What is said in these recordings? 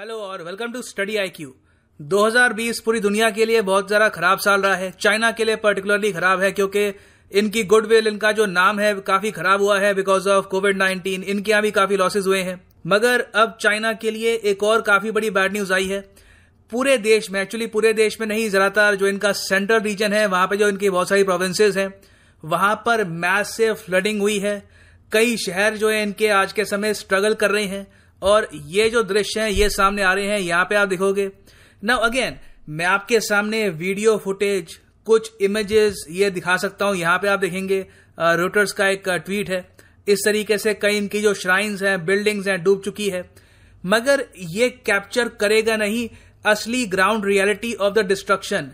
Hello और welcome to study I Q 2020 पूरी दुनिया के लिए बहुत ज़्यादा खराब साल रहा है। चाइना के लिए पर्टिकुलरली खराब है क्योंकि इनकी गुडविल इनका जो नाम है, काफ़ी खराब हुआ है बिकॉज़ ऑफ़ कोविड 19 इनके यहाँ भी काफ़ी लॉसेज हुए हैं। मगर अब चाइना के लिए एक और काफ़ी बड़ी बैड न्यूज़ आई है। पूरे देश में एक्चुअली पूरे देश में नहीं, ज़्यादातर जो इनका सेंट्रल रीजन है, वहाँ पर जो इनकी बहुत सारी प्रोविंसेज हैं, वहाँ पर मैसिव फ्लडिंग हुई है। कई शहर जो है, इनके आज के समय स्ट्रगल कर रहे हैं। और ये जो दृश्य हैं, ये सामने आ रहे हैं, यहाँ पे आप देखोगे। नाउ अगेन मैं आपके सामने वीडियो फुटेज कुछ इमेजेस ये दिखा सकता हूँ, यहाँ पे आप देखेंगे। रोटर्स का एक ट्वीट है। इस तरीके से कई इनकी जो श्राइन्स हैं बिल्डिंग्स हैं, डूब चुकी है। मगर ये कैप्चर करेगा नहीं असली ground reality of the destruction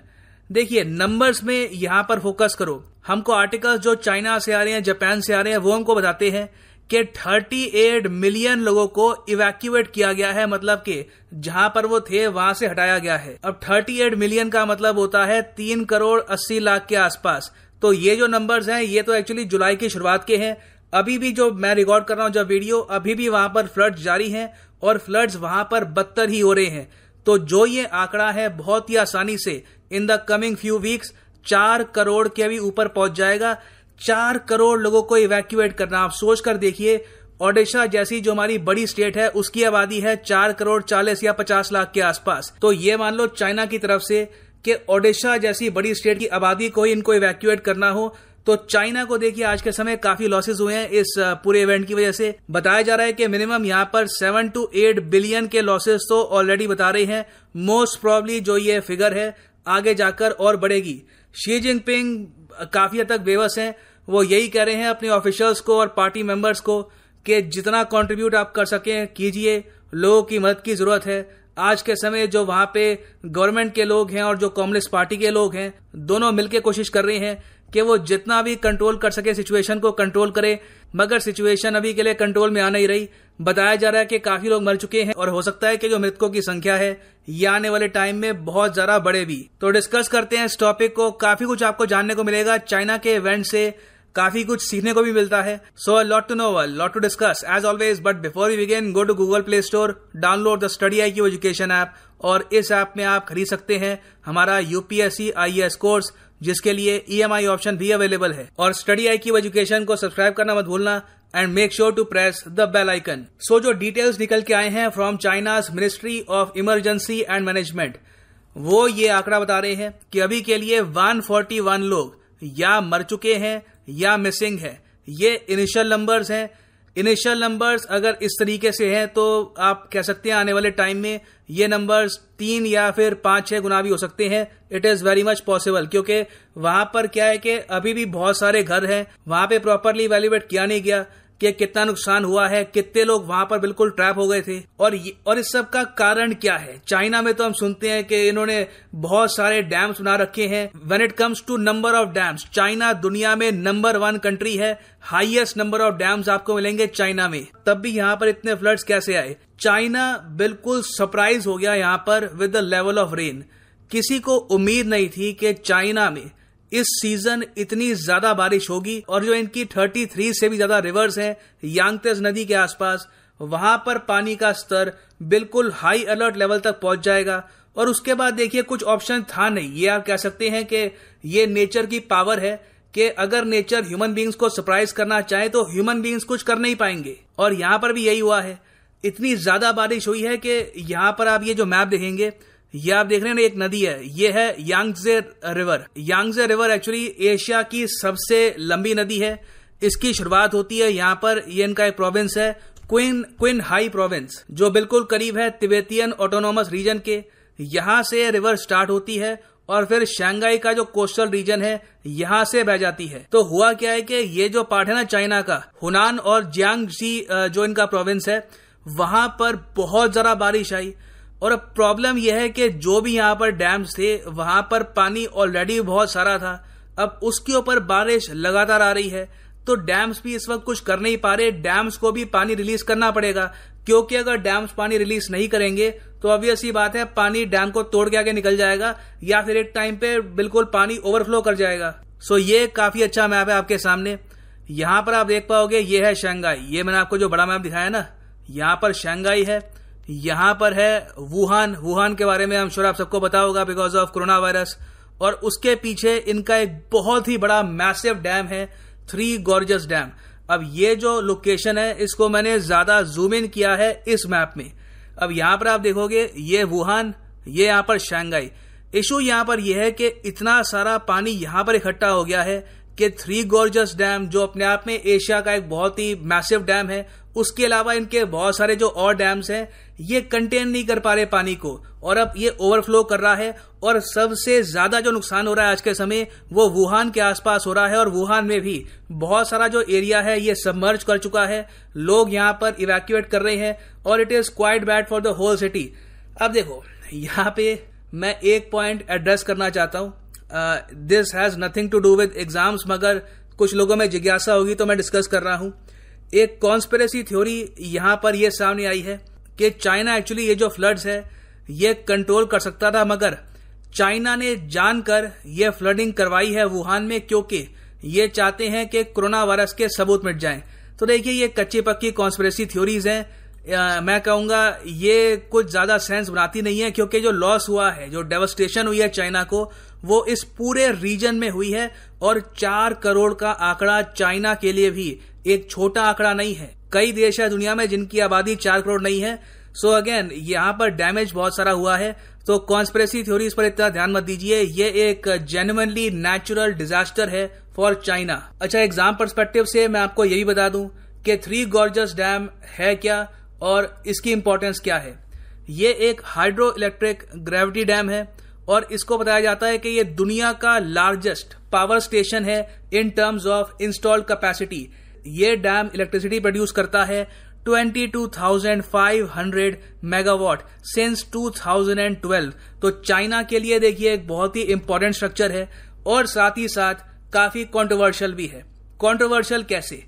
देखिए नंबर्स में यहाँ पर फोकस करो। हमको आर्टिकल्स जो चाइना से आ रहे हैं जापान से आ रहे हैं, वो हमको बताते हैं कि 38 मिलियन लोगों को इवैक्यूएट किया गया है मतलब कि जहाँ पर वो थे, वहाँ से हटाया गया है। अब 38 मिलियन का मतलब होता है तीन करोड़ अस्सी लाख के आसपास। तो ये जो नंबर्स हैं, ये तो एक्चुअली जुलाई की शुरुआत के हैं। अभी भी जो मैं रिकॉर्ड कर रहा हूँ जब वीडियो अभी भी वहाँ पर फ्लड्स जारी हैं और फ्लड्स वहाँ पर बदतर ही हो रहे हैं। तो जो ये आंकड़ा है, बहुत ही आसानी से in the coming few weeks चार करोड़ के भी ऊपर पहुँच जाएगा। चार करोड़ लोगों को इवैक्यूएट करना। आप सोच कर देखिए ओडिशा जैसी जो हमारी बड़ी स्टेट है, उसकी आबादी है चार करोड़ चालीस या पचास लाख के आसपास। तो ये मान लो चाइना की तरफ़ से कि ओडिशा जैसी बड़ी स्टेट की आबादी को ही इनको इवैक्यूएट करना हो। तो चाइना को देखिए, आज के समय काफ़ी लॉसेज हुए हैं इस पूरे इवेंट की वजह से। बताया जा रहा है कि मिनिमम यहाँ पर सेवन टू एट बिलियन के लॉसेज तो ऑलरेडी बता रहे हैं। मोस्ट प्रॉब्ली जो ये फिगर है आगे जाकर और बढ़ेगी। शी जिनपिंग काफ़ी हद तक बेबस हैं। वो यही कह रहे हैं अपने ऑफिशियल्स को और पार्टी मेंबर्स को कि जितना कंट्रीब्यूट आप कर सकें, कीजिए। लोगों की मदद की ज़रूरत है। आज के समय जो वहाँ पे गवर्नमेंट के लोग हैं और जो कम्युनिस्ट पार्टी के लोग हैं, दोनों मिलकर कोशिश कर रहे हैं कि वो जितना भी कंट्रोल कर सके सिचुएशन को कंट्रोल करे, मगर सिचुएशन अभी के लिए कंट्रोल में आ नहीं रही। बताया जा रहा है कि काफ़ी लोग मर चुके हैं और हो सकता है कि जो मृतकों की संख्या है, ये आने वाले टाइम में बहुत ज़्यादा बढ़े भी। तो डिस्कस करते हैं इस टॉपिक को। काफ़ी कुछ आपको जानने को मिलेगा। चाइना के इवेंट से काफ़ी कुछ सीखने को भी मिलता है। So lot to know lot to discuss as always but before you begin go to Google play store download the study I education app और इस ऐप में आप खरीद सकते हैं हमारा यूपीएससी आईएएस कोर्स जिसके लिए ईएमआई ऑप्शन भी अवेलेबल है। और स्टडी आई क्यू एजुकेशन को सब्सक्राइब करना मत भूलना and make sure to press the bell icon so जो डिटेल्स निकल के आए हैं from China's ministry of emergency and management वो ये आंकड़ा बता रहे हैं कि अभी के लिए 141 लोग या मर चुके हैं या मिसिंग है। ये इनिशियल नंबर्स हैं इनिशियल नंबर्स अगर इस तरीके से हैं तो आप कह सकते हैं आने वाले टाइम में ये नंबर्स तीन या फिर पाँच, छह गुना भी हो सकते हैं। It is very much possible क्योंकि वहाँ पर क्या है कि अभी भी बहुत सारे घर हैं, वहाँ पे प्रॉपरली वैल्यूएट किया नहीं गया। कि कितना नुकसान हुआ है कितने लोग वहाँ पर बिल्कुल ट्रैप हो गए थे। और ये, और इस सब का कारण क्या है? चाइना में तो हम सुनते हैं कि इन्होंने बहुत सारे डैम्स बना रखे हैं। When it comes to number of dams China दुनिया में नंबर वन कंट्री है। हाईएस्ट नंबर ऑफ़ डैम्स आपको मिलेंगे चाइना में। तब भी यहाँ पर इतने फ्लड्स कैसे आए? चाइना बिल्कुल सरप्राइज़ हो गया यहाँ पर with the level of rain किसी को उम्मीद नहीं थी कि चाइना में इस सीज़न इतनी ज़्यादा बारिश होगी और जो इनकी 33 से भी ज़्यादा रिवर्स हैं, यांगतेज नदी के आसपास, वहाँ पर पानी का स्तर बिल्कुल हाई अलर्ट लेवल तक पहुँच जाएगा। और उसके बाद देखिए, कुछ ऑप्शन था नहीं। ये आप कह सकते हैं कि ये नेचर की पावर है कि अगर नेचर ह्यूमन बींग्स को सरप्राइज़ करना चाहे तो ह्यूमन बींग्स कुछ कर नहीं पाएँगे। और यहाँ पर भी यही हुआ है। इतनी ज़्यादा बारिश हुई है कि यहाँ पर आप ये जो मैप देखेंगे ये आप देख रहे हैं ना, एक नदी है। ये है Yangtze river. Yangtze river actually Asia की सबसे लंबी नदी है। इसकी शुरुआत होती है यहाँ पर। ये इनका एक प्रोविंस है क्विन क्विन हाई प्रोविंस जो बिल्कुल करीब है तिबेतियन ऑटोनोमस रीजन के। यहाँ से रिवर स्टार्ट होती है और फिर शंघाई का जो कोस्टल रीजन है, यहाँ से बह जाती है। तो हुआ क्या है कि ये जो पार्ट है ना चाइना का, हुनान और जियांगसी जो इनका प्रोविंस है, वहाँ पर बहुत जरा बारिश आई। और अब प्रॉब्लम यह है कि जो भी यहाँ पर डैम्स थे, वहाँ पर पानी ऑलरेडी बहुत सारा था। अब उसके ऊपर बारिश लगातार आ रही है। तो डैम्स भी इस वक्त कुछ कर नहीं पा रहे। डैम्स को भी पानी रिलीज़ करना पड़ेगा। क्योंकि अगर डैम्स पानी रिलीज़ नहीं करेंगे तो ऑब्वियस ही बात है, पानी डैम को तोड़ के आगे निकल जाएगा, या फिर एक टाइम पे बिल्कुल पानी ओवरफ्लो कर जाएगा। सो ये काफ़ी अच्छा मैप है आपके सामने। यहाँ पर आप देख पाओगे, ये है शंघाई ये मैंने आपको जो बड़ा मैप दिखाया ना, यहाँ पर शंघाई है। यहाँ पर है वुहान। वुहान के बारे में हम श्योर आप सबको पता होगा बिकॉज़ ऑफ़ कोरोना वायरस और उसके पीछे इनका एक बहुत ही बड़ा मैसिव डैम है थ्री गॉर्जस डैम अब ये जो लोकेशन है, इसको मैंने ज़्यादा जूम इन किया है इस मैप में। अब यहाँ पर आप देखोगे, ये वुहान, ये यहाँ पर शंघाई। इशू यहाँ पर यह है कि इतना सारा पानी यहाँ पर इकट्ठा हो गया है कि थ्री गोर्जस डैम जो अपने आप में एशिया का एक बहुत ही मैसिव डैम है उसके अलावा इनके बहुत सारे जो और डैम्स हैं, ये कंटेन नहीं कर पा रहे पानी को। और अब ये ओवरफ्लो कर रहा है और सबसे ज़्यादा जो नुकसान हो रहा है आज के समय, वो वुहान के आसपास हो रहा है और वुहान में भी बहुत सारा जो एरिया है, ये सबमर्ज कर चुका है। लोग यहाँ पर इवैक्यूएट कर रहे हैं और it is quite bad for the whole city अब देखो, यहाँ पे मैं एक पॉइंट एड्रेस करना चाहता हूँ। This has nothing to do with exams मगर कुछ लोगों में जिज्ञासा होगी तो मैं डिस्कस कर रहा हूँ। एक कॉन्स्पेरेसी थ्योरी यहाँ पर यह सामने आई है कि चाइना एक्चुअली ये जो फ्लड्स है, ये कंट्रोल कर सकता था, मगर चाइना ने जानकर यह फ्लडिंग करवाई है वुहान में, क्योंकि ये चाहते हैं कि कोरोना वायरस के सबूत मिट जाएँ। तो देखिए, ये कच्ची पक्की कॉन्स्परेसी थ्योरीज हैं। मैं कहूँगा, ये कुछ ज़्यादा सेंस बनाती नहीं है, क्योंकि जो लॉस हुआ है, जो डेवस्टेशन हुई है चाइना को, वो इस पूरे रीजन में हुई है, और चार करोड़ का आंकड़ा चाइना के लिए भी एक छोटा आंकड़ा नहीं है। कई देश है दुनिया में जिनकी आबादी चार करोड़ नहीं है। सो अगेन यहाँ पर डैमेज बहुत सारा हुआ है। तो कॉन्स्परेसी थ्योरी पर इतना ध्यान मत दीजिए। ये एक जेन्युनली नेचुरल डिजास्टर है फॉर चाइना अच्छा एग्ज़ाम परस्पेक्टिव से मैं आपको यही बता दूँ कि थ्री गॉर्जस डैम है क्या और इसकी इंपॉर्टेंस क्या है। ये एक हाइड्रो इलेक्ट्रिक ग्रेविटी डैम है और इसको बताया जाता है कि ये दुनिया का लार्जेस्ट पावर स्टेशन है in terms of installed capacity ये डैम इलेक्ट्रिसिटी प्रोड्यूस करता है 22,500 मेगावाट सिंस 2012 तो चाइना के लिए देखिए एक बहुत ही इंपॉर्टेंट स्ट्रक्चर है और साथ ही साथ काफ़ी कॉन्ट्रोवर्शियल भी है। कॉन्ट्रोवर्शियल कैसे?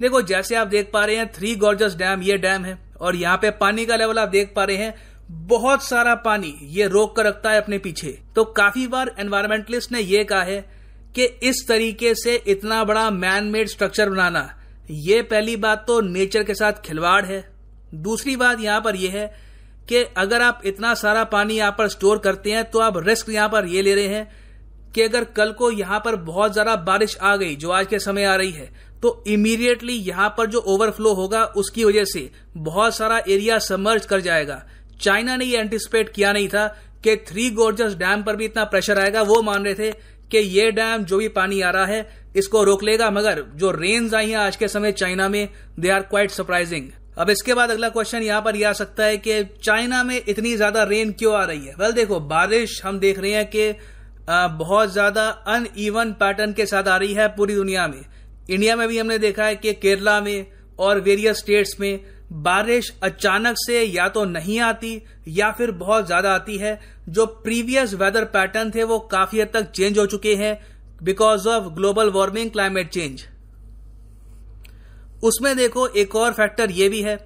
देखो जैसे आप देख पा रहे हैं थ्री गॉर्जस डैम ये डैम है और यहाँ पे पानी का लेवल आप देख पा रहे हैं बहुत सारा पानी ये रोक कर रखता है अपने पीछे। तो काफ़ी बार एनवायरमेंटलिस्ट ने यह कहा है कि इस तरीके से इतना बड़ा मैन मेड स्ट्रक्चर बनाना ये पहली बात तो नेचर के साथ खिलवाड़ है। दूसरी बात यहाँ पर यह है कि अगर आप इतना सारा पानी यहाँ पर स्टोर करते हैं तो आप रिस्क यहाँ पर ये ले रहे हैं कि अगर कल को यहाँ पर बहुत ज़्यादा बारिश आ गई, जो आज के समय आ रही है तो इमीडिएटली यहाँ पर जो ओवरफ्लो होगा, उसकी वजह से बहुत सारा एरिया समर्ज कर जाएगा। चाइना ने यह एंटिसिपेट किया नहीं था कि थ्री गोर्जस डैम पर भी इतना प्रेशर आएगा। वो मान रहे थे कि ये डैम जो भी पानी आ रहा है इसको रोक लेगा मगर जो रेंज आई है आज के समय चाइना में दे आर क्वाइट सरप्राइजिंग अब इसके बाद अगला क्वेश्चन यहाँ पर यह आ सकता है कि चाइना में इतनी ज़्यादा रेन क्यों आ रही है? वेल well, देखो बारिश हम देख रहे हैं कि बहुत ज़्यादा अन ईवन पैटर्न के साथ आ रही है पूरी दुनिया में। इंडिया में भी हमने देखा है कि केरला में और वेरियस स्टेट्स में बारिश अचानक से या तो नहीं आती या फिर बहुत ज़्यादा आती है। जो प्रीवियस वेदर पैटर्न थे वो काफ़ी हद तक चेंज हो चुके हैं। Because of global warming climate change उसमें देखो, एक और फैक्टर ये भी है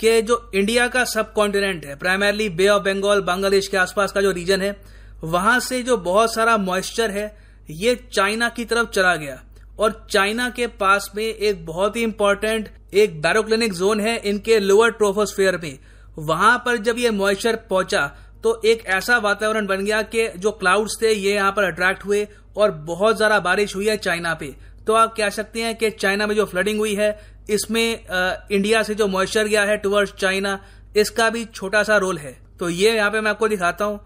कि जो इंडिया का सब कॉन्टिनेंट है primarily Bay of Bengal Bangladesh के आसपास का जो रीजन है, वहाँ से जो बहुत सारा मॉइस्चर है, ये चाइना की तरफ़ चला गया। और चाइना के पास में एक बहुत ही इंपॉर्टेंट एक बैरोक्लिनिक जोन है इनके लोअर ट्रोफोस्फेयर में। वहाँ पर जब ये मॉइस्चर पहुँचा तो एक ऐसा वातावरण बन गया कि जो क्लाउड्स थे, ये यहाँ पर अट्रैक्ट हुए और बहुत ज़्यादा बारिश हुई है चाइना पे। तो आप कह सकते हैं कि चाइना में जो फ्लडिंग हुई है इसमें आ, इंडिया से जो मॉइस्चर गया है टुवर्ड्स चाइना इसका भी छोटा सा रोल है। तो ये यहाँ पे मैं आपको दिखाता हूँ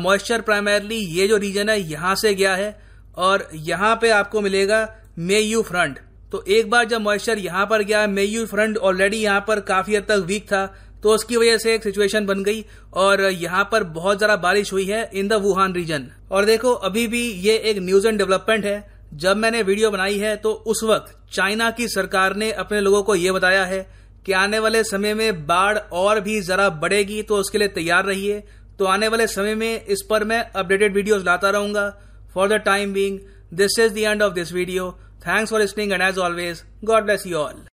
मॉइस्चर प्राइमरली ये जो रीजन है यहाँ से गया है और यहाँ पे आपको मिलेगा मेयू फ्रंट तो एक बार जब मॉइस्चर यहाँ पर गया मेयू फ्रंट ऑलरेडी यहाँ पर काफ़ी हद तक वीक था। तो उसकी वजह से एक सिचुएशन बन गई और यहाँ पर बहुत ज़्यादा बारिश हुई है इन द वुहान रीजन और देखो, अभी भी ये एक न्यूज़ एंड डेवलपमेंट है। जब मैंने वीडियो बनाई है तो उस वक्त चाइना की सरकार ने अपने लोगों को यह बताया है कि आने वाले समय में बाढ़ और भी जरा बढ़ेगी तो उसके लिए तैयार रहिए। तो आने वाले समय में इस पर मैं अपडेटेड वीडियोस लाता रहूँगा। For the time being this is the end of this video thanks for listening and as always God bless you all.